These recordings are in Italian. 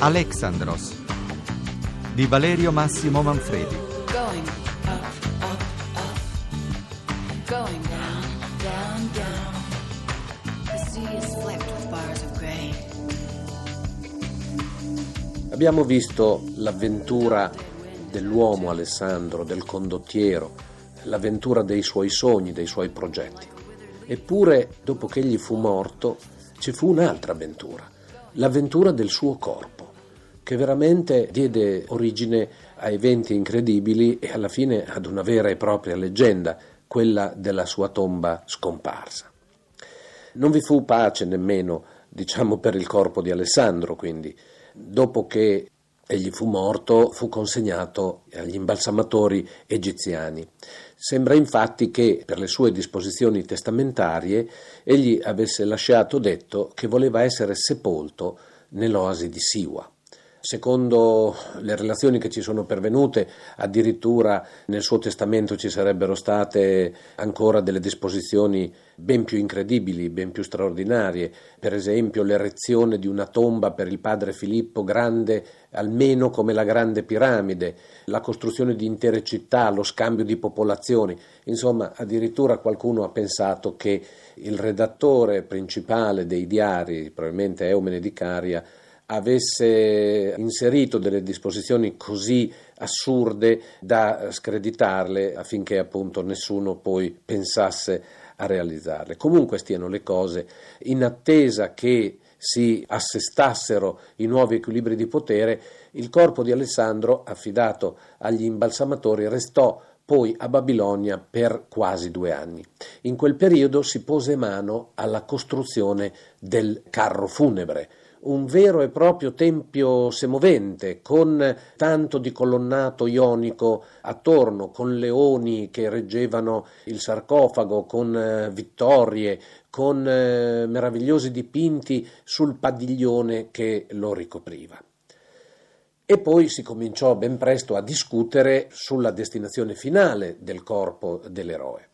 Alexandros di Valerio Massimo Manfredi. Going up, up, up. Going down, down, down. The sea is flecked with bars of gray. Abbiamo visto l'avventura dell'uomo Alessandro, del condottiero, l'avventura dei suoi sogni, dei suoi progetti. Eppure, dopo che egli fu morto, ci fu un'altra avventura, l'avventura del suo corpo, che veramente diede origine a eventi incredibili e alla fine ad una vera e propria leggenda, quella della sua tomba scomparsa. Non vi fu pace nemmeno, diciamo, per il corpo di Alessandro, quindi, dopo che egli fu morto, fu consegnato agli imbalsamatori egiziani. Sembra infatti che, per le sue disposizioni testamentarie, egli avesse lasciato detto che voleva essere sepolto nell'oasi di Siwa. Secondo le relazioni che ci sono pervenute, addirittura nel suo testamento ci sarebbero state ancora delle disposizioni ben più incredibili, ben più straordinarie, per esempio l'erezione di una tomba per il padre Filippo grande almeno come la grande piramide, la costruzione di intere città, lo scambio di popolazioni, insomma addirittura qualcuno ha pensato che il redattore principale dei diari, probabilmente Eumene di Caria, avesse inserito delle disposizioni così assurde da screditarle affinché appunto nessuno poi pensasse a realizzarle. Comunque stiano le cose, in attesa che si assestassero i nuovi equilibri di potere, il corpo di Alessandro, affidato agli imbalsamatori, restò poi a Babilonia per quasi due anni. In quel periodo si pose mano alla costruzione del carro funebre, un vero e proprio tempio semovente, con tanto di colonnato ionico attorno, con leoni che reggevano il sarcofago, con eh, vittorie, con eh, meravigliosi dipinti sul padiglione che lo ricopriva. E poi si cominciò ben presto a discutere sulla destinazione finale del corpo dell'eroe.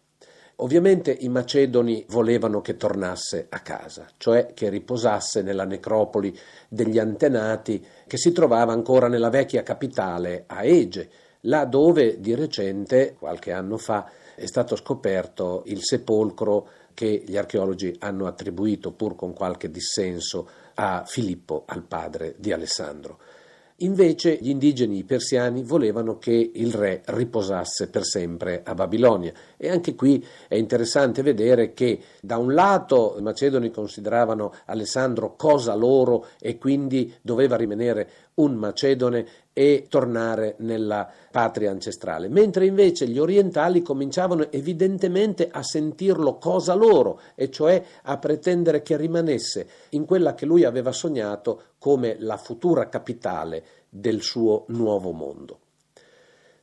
Ovviamente i macedoni volevano che tornasse a casa, cioè che riposasse nella necropoli degli antenati che si trovava ancora nella vecchia capitale a Ege, là dove di recente, qualche anno fa, è stato scoperto il sepolcro che gli archeologi hanno attribuito, pur con qualche dissenso, a Filippo, al padre di Alessandro. Invece gli indigeni persiani volevano che il re riposasse per sempre a Babilonia. E anche qui è interessante vedere che da un lato i macedoni consideravano Alessandro cosa loro e quindi doveva rimanere un macedone e tornare nella patria ancestrale, mentre invece gli orientali cominciavano evidentemente a sentirlo cosa loro, e cioè a pretendere che rimanesse in quella che lui aveva sognato come la futura capitale del suo nuovo mondo.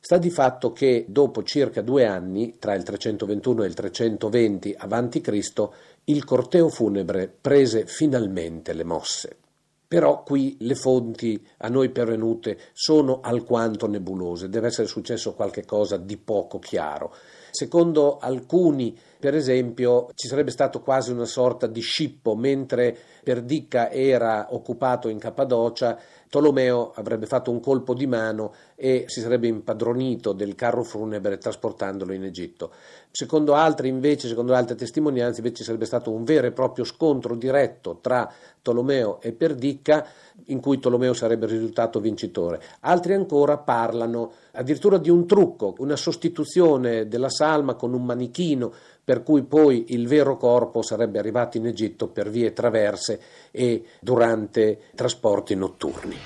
Sta di fatto che dopo circa due anni, tra il 321 e il 320 a.C., il corteo funebre prese finalmente le mosse. Però qui le fonti a noi pervenute sono alquanto nebulose, deve essere successo qualche cosa di poco chiaro. Secondo alcuni, per esempio, ci sarebbe stato quasi una sorta di scippo, mentre Perdica era occupato in Cappadocia, Tolomeo avrebbe fatto un colpo di mano e si sarebbe impadronito del carro funebre trasportandolo in Egitto. Secondo altri, invece, secondo altre testimonianze, invece sarebbe stato un vero e proprio scontro diretto tra Tolomeo e Perdica, in cui Tolomeo sarebbe risultato vincitore. Altri ancora parlano addirittura di un trucco, una sostituzione della salma con un manichino, per cui poi il vero corpo sarebbe arrivato in Egitto per vie traverse e durante trasporti notturni.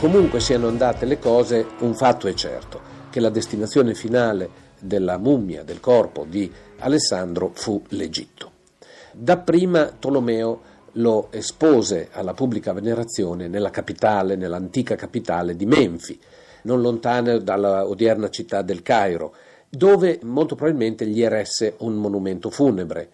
Comunque siano andate le cose, un fatto è certo, che la destinazione finale della mummia, del corpo di Alessandro fu l'Egitto. Dapprima Tolomeo lo espose alla pubblica venerazione nella capitale, nell'antica capitale di Menfi, non lontana dalla odierna città del Cairo, dove molto probabilmente gli eresse un monumento funebre.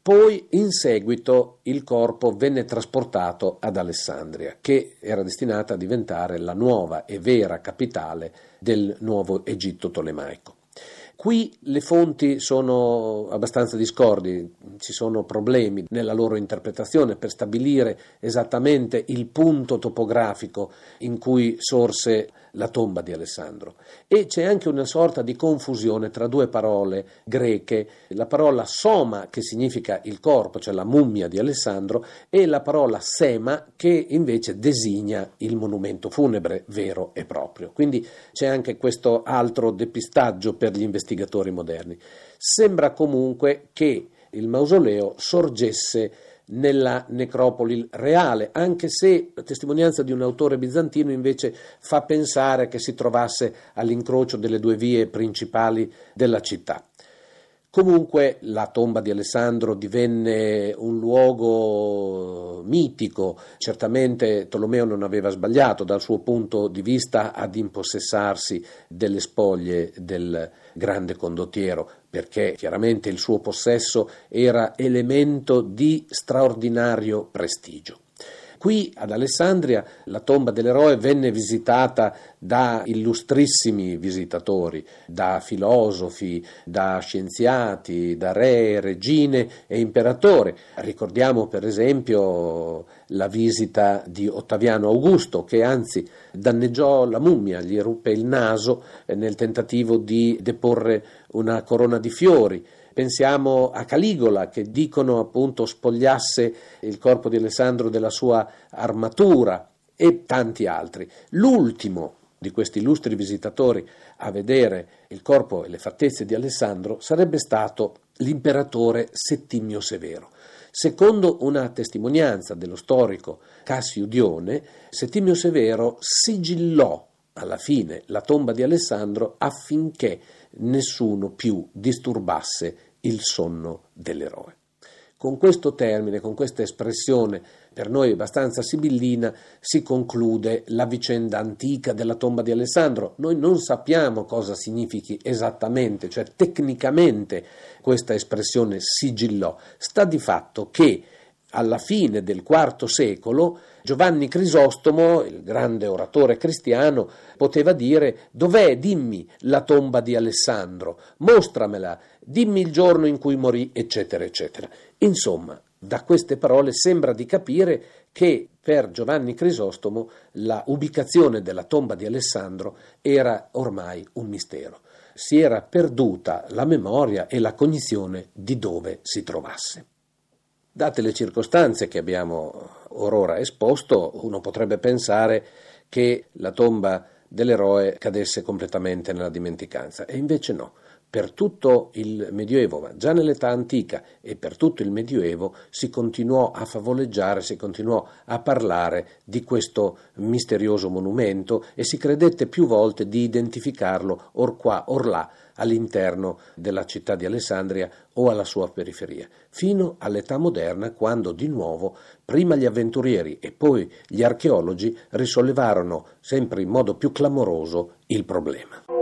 Poi in seguito il corpo venne trasportato ad Alessandria, che era destinata a diventare la nuova e vera capitale del nuovo Egitto tolemaico. Qui le fonti sono abbastanza discordi, ci sono problemi nella loro interpretazione per stabilire esattamente il punto topografico in cui sorse la tomba di Alessandro e c'è anche una sorta di confusione tra due parole greche, la parola soma che significa il corpo, cioè la mummia di Alessandro, e la parola sema che invece designa il monumento funebre vero e proprio. Quindi c'è anche questo altro depistaggio per gli investigatori moderni. Sembra comunque che il mausoleo sorgesse nella necropoli reale, anche se la testimonianza di un autore bizantino invece fa pensare che si trovasse all'incrocio delle due vie principali della città. Comunque la tomba di Alessandro divenne un luogo mitico, certamente Tolomeo non aveva sbagliato dal suo punto di vista ad impossessarsi delle spoglie del grande condottiero, perché chiaramente il suo possesso era elemento di straordinario prestigio. Qui ad Alessandria la tomba dell'eroe venne visitata da illustrissimi visitatori, da filosofi, da scienziati, da re, regine e imperatori. Ricordiamo per esempio la visita di Ottaviano Augusto che anzi danneggiò la mummia, gli ruppe il naso nel tentativo di deporre una corona di fiori. Pensiamo a Caligola che dicono appunto spogliasse il corpo di Alessandro della sua armatura e tanti altri. L'ultimo di questi illustri visitatori a vedere il corpo e le fattezze di Alessandro sarebbe stato l'imperatore Settimio Severo. Secondo una testimonianza dello storico Cassio Dione, Settimio Severo sigillò alla fine la tomba di Alessandro affinché nessuno più disturbasse il sonno dell'eroe. Con questo termine, con questa espressione per noi abbastanza sibillina, si conclude la vicenda antica della tomba di Alessandro. Noi non sappiamo cosa significhi esattamente, cioè tecnicamente questa espressione sigillò. Sta di fatto che alla fine del IV secolo Giovanni Crisostomo, il grande oratore cristiano, poteva dire dov'è, dimmi, la tomba di Alessandro, mostramela, dimmi il giorno in cui morì, eccetera, eccetera. Insomma, da queste parole sembra di capire che per Giovanni Crisostomo la ubicazione della tomba di Alessandro era ormai un mistero. Si era perduta la memoria e la cognizione di dove si trovasse. Date le circostanze che abbiamo orora esposto, uno potrebbe pensare che la tomba dell'eroe cadesse completamente nella dimenticanza, e invece no. Per tutto il Medioevo, ma già nell'età antica e per tutto il Medioevo si continuò a favoleggiare, si continuò a parlare di questo misterioso monumento e si credette più volte di identificarlo or qua or là all'interno della città di Alessandria o alla sua periferia, fino all'età moderna quando di nuovo prima gli avventurieri e poi gli archeologi risollevarono sempre in modo più clamoroso il problema.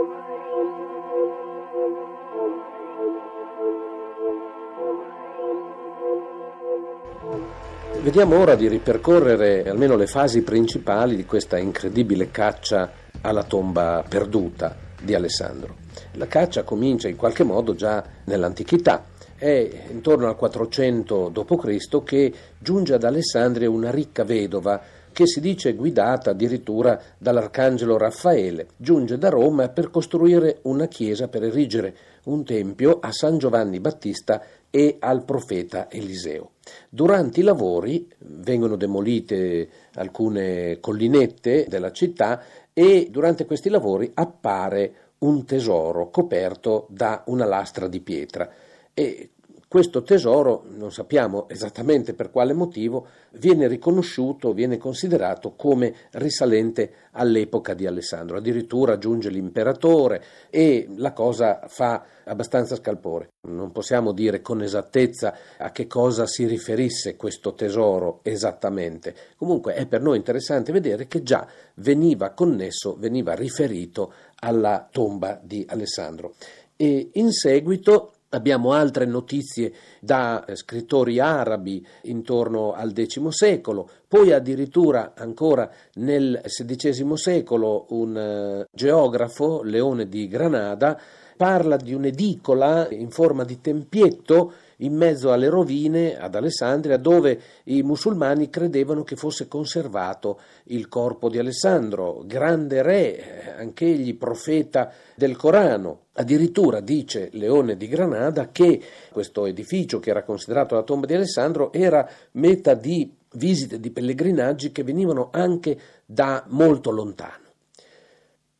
Vediamo ora di ripercorrere almeno le fasi principali di questa incredibile caccia alla tomba perduta di Alessandro. La caccia comincia in qualche modo già nell'antichità. È intorno al 400 d.C. che giunge ad Alessandria una ricca vedova che si dice guidata addirittura dall'arcangelo Raffaele. Giunge da Roma per costruire una chiesa per erigere un tempio a San Giovanni Battista e al profeta Eliseo. Durante i lavori vengono demolite alcune collinette della città e durante questi lavori appare un tesoro coperto da una lastra di pietra e questo tesoro, non sappiamo esattamente per quale motivo, viene riconosciuto, viene considerato come risalente all'epoca di Alessandro. Addirittura giunge l'imperatore e la cosa fa abbastanza scalpore. Non possiamo dire con esattezza a che cosa si riferisse questo tesoro esattamente. Comunque è per noi interessante vedere che già veniva connesso, veniva riferito alla tomba di Alessandro. E in seguito Abbiamo altre notizie da eh, scrittori arabi intorno al X secolo, poi addirittura ancora nel XVI secolo un uh, geografo, Leone di Granada, parla di un'edicola in forma di tempietto in mezzo alle rovine ad Alessandria dove i musulmani credevano che fosse conservato il corpo di Alessandro, grande re, eh, anch'egli profeta del Corano. Addirittura dice Leone di Granada che questo edificio, che era considerato la tomba di Alessandro, era meta di visite di pellegrinaggi che venivano anche da molto lontano.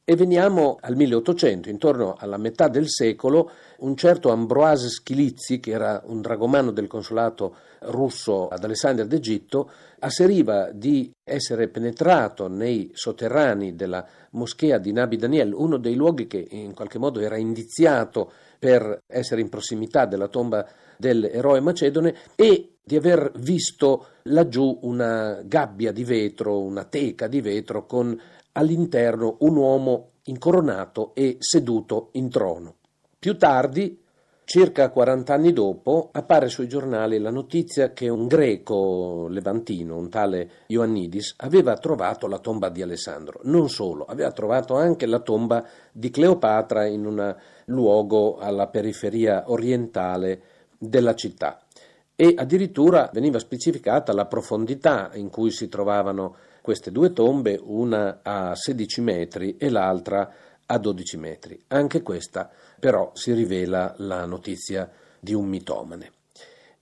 E veniamo al 1800, intorno alla metà del secolo, un certo Ambroise Schilizzi, che era un dragomano del consolato russo ad Alessandria d'Egitto, asseriva di essere penetrato nei sotterranei della moschea di Nabi Daniel, uno dei luoghi che in qualche modo era indiziato per essere in prossimità della tomba dell'eroe macedone e di aver visto laggiù una gabbia di vetro, una teca di vetro con all'interno un uomo incoronato e seduto in trono. Più tardi, circa 40 anni dopo, appare sui giornali la notizia che un greco levantino, un tale Ioannidis, aveva trovato la tomba di Alessandro. Non solo, aveva trovato anche la tomba di Cleopatra in un luogo alla periferia orientale della città e addirittura veniva specificata la profondità in cui si trovavano queste due tombe, una a 16 metri e l'altra a 12 metri. Anche questa però si rivela la notizia di un mitomane.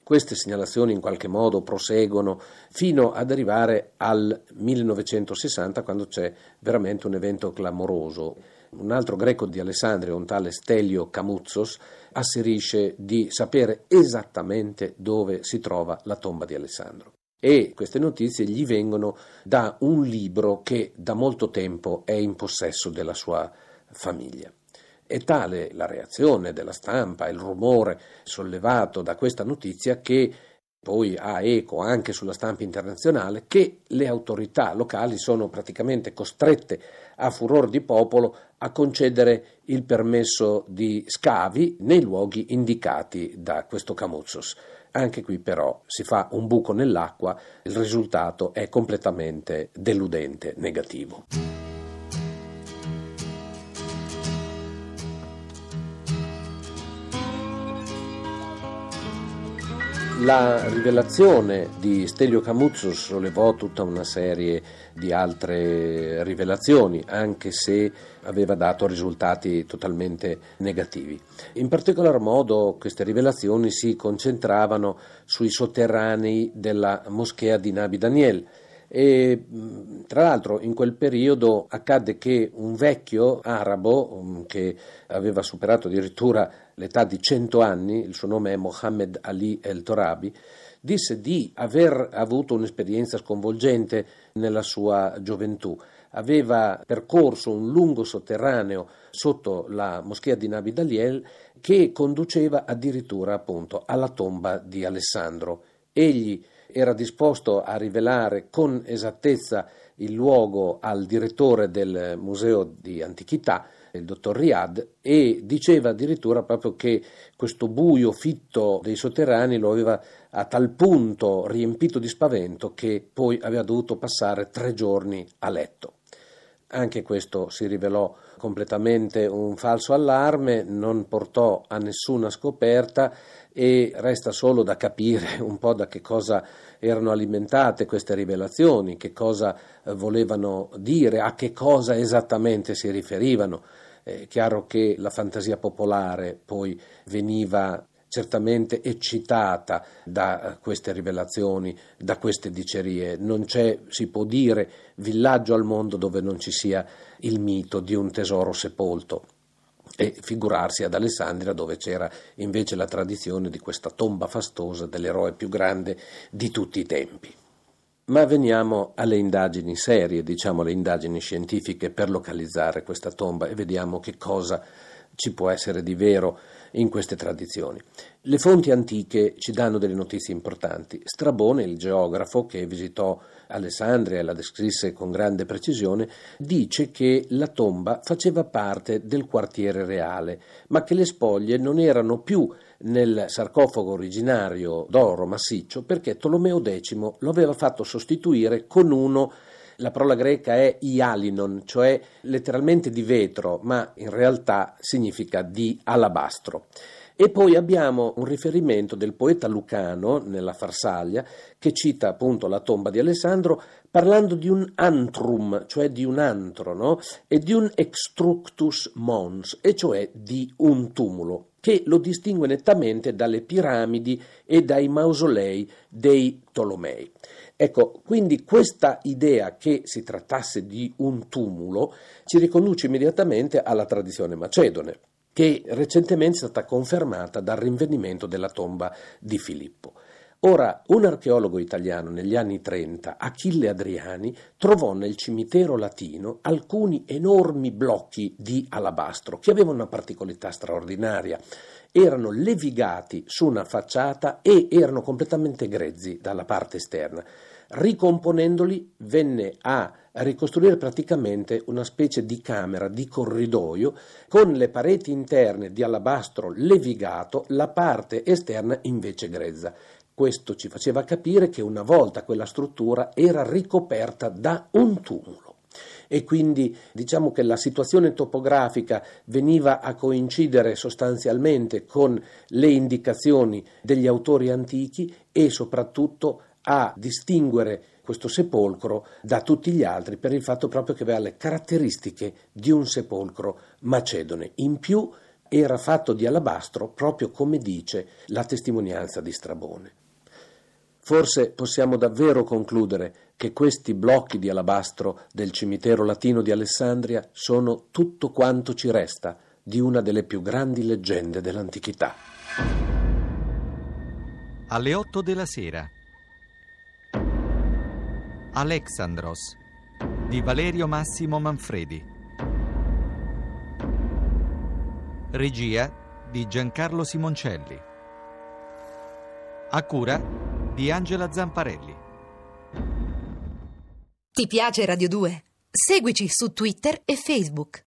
Queste segnalazioni in qualche modo proseguono fino ad arrivare al 1960 quando c'è veramente un evento clamoroso. Un altro greco di Alessandria, un tale Stelio Camuzzos, asserisce di sapere esattamente dove si trova la tomba di Alessandro e queste notizie gli vengono da un libro che da molto tempo è in possesso della sua famiglia. È tale la reazione della stampa, il rumore sollevato da questa notizia che poi ha eco anche sulla stampa internazionale, che le autorità locali sono praticamente costrette a furor di popolo a concedere il permesso di scavi nei luoghi indicati da questo Camuzzos. Anche qui però si fa un buco nell'acqua, il risultato è completamente deludente, negativo. La rivelazione di Stelio Camuzzo sollevò tutta una serie di altre rivelazioni, anche se aveva dato risultati totalmente negativi. In particolar modo queste rivelazioni si concentravano sui sotterranei della moschea di Nabi Daniel, e tra l'altro in quel periodo accadde che un vecchio arabo che aveva superato addirittura l'età di 100 anni, il suo nome è Mohammed Ali El Torabi, disse di aver avuto un'esperienza sconvolgente nella sua gioventù. Aveva percorso un lungo sotterraneo sotto la moschea di Nabi Daliel che conduceva addirittura appunto alla tomba di Alessandro. Egli era disposto a rivelare con esattezza il luogo al direttore del Museo di Antichità, il dottor Riad, e diceva addirittura proprio che questo buio fitto dei sotterranei lo aveva a tal punto riempito di spavento che poi aveva dovuto passare tre giorni a letto. Anche questo si rivelò completamente un falso allarme, non portò a nessuna scoperta e resta solo da capire un po' da che cosa erano alimentate queste rivelazioni, che cosa eh, volevano dire, a che cosa esattamente si riferivano. È chiaro che la fantasia popolare poi veniva certamente eccitata da queste rivelazioni, da queste dicerie. Non c'è, si può dire, villaggio al mondo dove non ci sia il mito di un tesoro sepolto. e figurarsi ad Alessandria dove c'era invece la tradizione di questa tomba fastosa dell'eroe più grande di tutti i tempi. Ma veniamo alle indagini serie, diciamo le indagini scientifiche per localizzare questa tomba e vediamo che cosa ci può essere di vero in queste tradizioni. Le fonti antiche ci danno delle notizie importanti. Strabone, il geografo che visitò Alessandria e la descrisse con grande precisione, dice che la tomba faceva parte del quartiere reale, ma che le spoglie non erano più nel sarcofago originario d'oro massiccio perché Tolomeo X lo aveva fatto sostituire con uno la parola greca è ialinon, cioè letteralmente di vetro, ma in realtà significa di alabastro. E poi abbiamo un riferimento del poeta Lucano nella Farsaglia che cita appunto la tomba di Alessandro parlando di un antrum, cioè di un antro, no? e di un extructus mons, e cioè di un tumulo che lo distingue nettamente dalle piramidi e dai mausolei dei Tolomei. Ecco, quindi questa idea che si trattasse di un tumulo ci riconduce immediatamente alla tradizione macedone, che recentemente è stata confermata dal rinvenimento della tomba di Filippo. Ora, un archeologo italiano negli anni 30, Achille Adriani, trovò nel cimitero latino alcuni enormi blocchi di alabastro che avevano una particolarità straordinaria. Erano levigati su una facciata e erano completamente grezzi dalla parte esterna. Ricomponendoli venne a ricostruire praticamente una specie di camera, di corridoio, con le pareti interne di alabastro levigato, la parte esterna invece grezza. Questo ci faceva capire che una volta quella struttura era ricoperta da un tumulo e quindi diciamo che la situazione topografica veniva a coincidere sostanzialmente con le indicazioni degli autori antichi e soprattutto a distinguere questo sepolcro da tutti gli altri per il fatto proprio che aveva le caratteristiche di un sepolcro macedone. In più era fatto di alabastro proprio come dice la testimonianza di Strabone. Forse possiamo davvero concludere che questi blocchi di alabastro del cimitero latino di Alessandria sono tutto quanto ci resta di una delle più grandi leggende dell'antichità. Alle 8 della sera. Alexandros di Valerio Massimo Manfredi. Regia di Giancarlo Simoncelli. A cura di Angela Zamparelli. Ti piace Radio 2? Seguici su Twitter e Facebook.